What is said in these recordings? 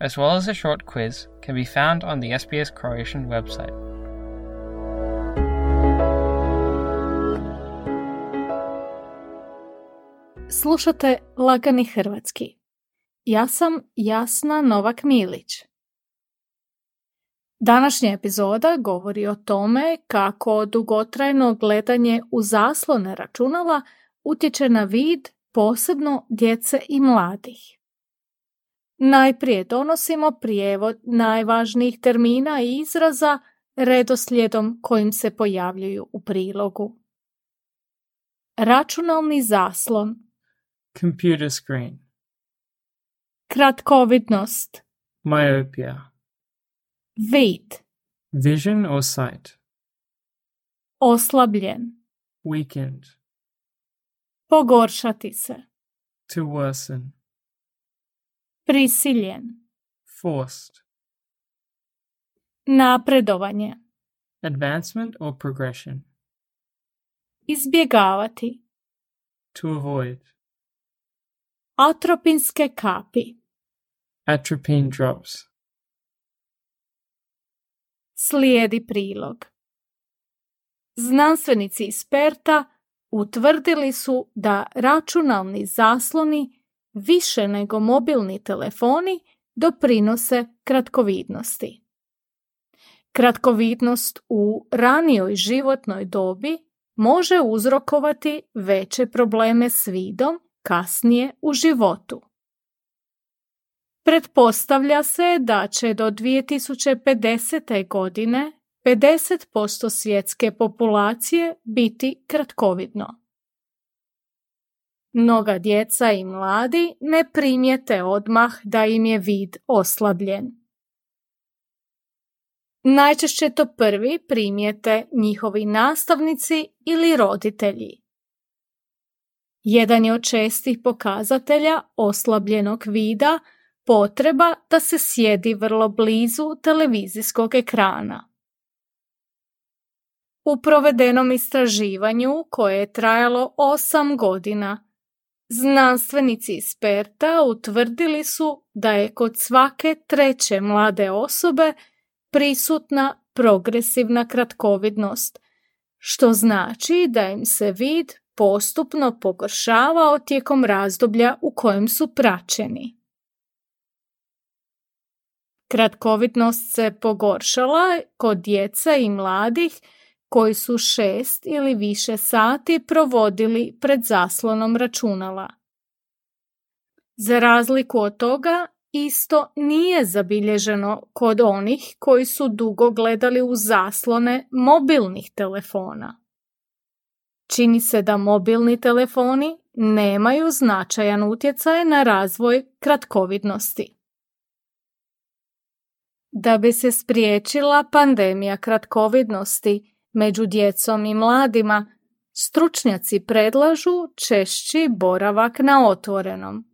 as well as a short quiz, can be found on the SBS Croatian website. Slušate Lagani Hrvatski. Ja sam Jasna Novak Milić. Današnja epizoda govori o tome kako dugotrajno gledanje u zaslone računala utječe na vid posebno djece i mladih. Najprije donosimo prijevod najvažnijih termina i izraza redoslijedom kojim se pojavljuju u prilogu. Računalni zaslon, Computer screen, kratkovidnost, myopia, vid, vision or sight, oslabljen, weakened, pogoršati se, to worsen, prisiljen, forced, napredovanje, advancement or progression, izbjegavati, to avoid, atropinske kapi, atropine drops, slijedi prilog. Znanstvenici iz Perta utvrdili su da računalni zasloni više nego mobilni telefoni doprinose kratkovidnosti. Kratkovidnost u ranijoj životnoj dobi može uzrokovati veće probleme s vidom kasnije u životu. Pretpostavlja se da će do 2050. godine 50% svjetske populacije biti kratkovidno. Mnoga djeca i mladi ne primijete odmah da im je vid oslabljen. Najčešće to prvi primijete njihovi nastavnici ili roditelji. Jedan je od čestih pokazatelja oslabljenog vida potreba da se sjedi vrlo blizu televizijskog ekrana. U provedenom istraživanju koje je trajalo 8 godina, znanstvenici iz Perta utvrdili su da je kod svake treće mlade osobe prisutna progresivna kratkovidnost, što znači da im se vid postupno pogoršavao tijekom razdoblja u kojem su praćeni. Kratkovidnost se pogoršala kod djece i mladih koji su šest ili više sati provodili pred zaslonom računala. Za razliku od toga, isto nije zabilježeno kod onih koji su dugo gledali u zaslone mobilnih telefona. Čini se da mobilni telefoni nemaju značajan utjecaj na razvoj kratkovidnosti. Da bi se spriječila pandemija kratkovidnosti među djecom i mladima, stručnjaci predlažu češći boravak na otvorenom.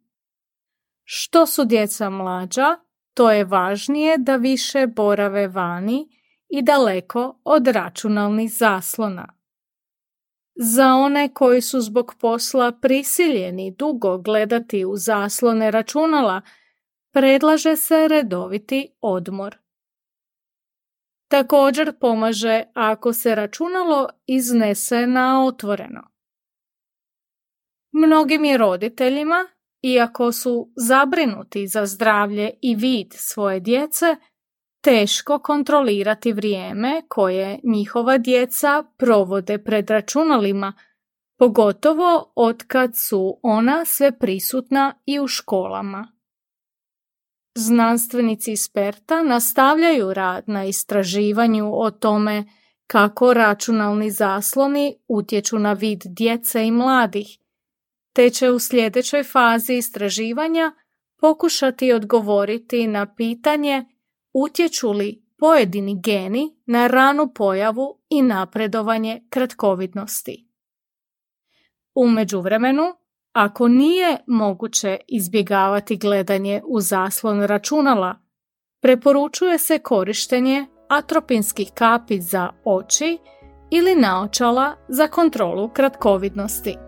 Što su djeca mlađa, to je važnije da više borave vani i daleko od računalnih zaslona. Za one koji su zbog posla prisiljeni dugo gledati u zaslone računala, predlaže se redoviti odmor. Također pomaže ako se računalo iznese na otvoreno. Mnogim je roditeljima, iako su zabrinuti za zdravlje i vid svoje djece, teško kontrolirati vrijeme koje njihova djeca provode pred računalima, pogotovo otkad su ona sve prisutna i u školama. Znanstvenici iz Perta nastavljaju rad na istraživanju o tome kako računalni zasloni utječu na vid djece i mladih, te će u sljedećoj fazi istraživanja pokušati odgovoriti na pitanje utječu li pojedini geni na ranu pojavu i napredovanje kratkovidnosti. U međuvremenu, ako nije moguće izbjegavati gledanje u zaslon računala, preporučuje se korištenje atropinskih kapi za oči ili naočala za kontrolu kratkovidnosti.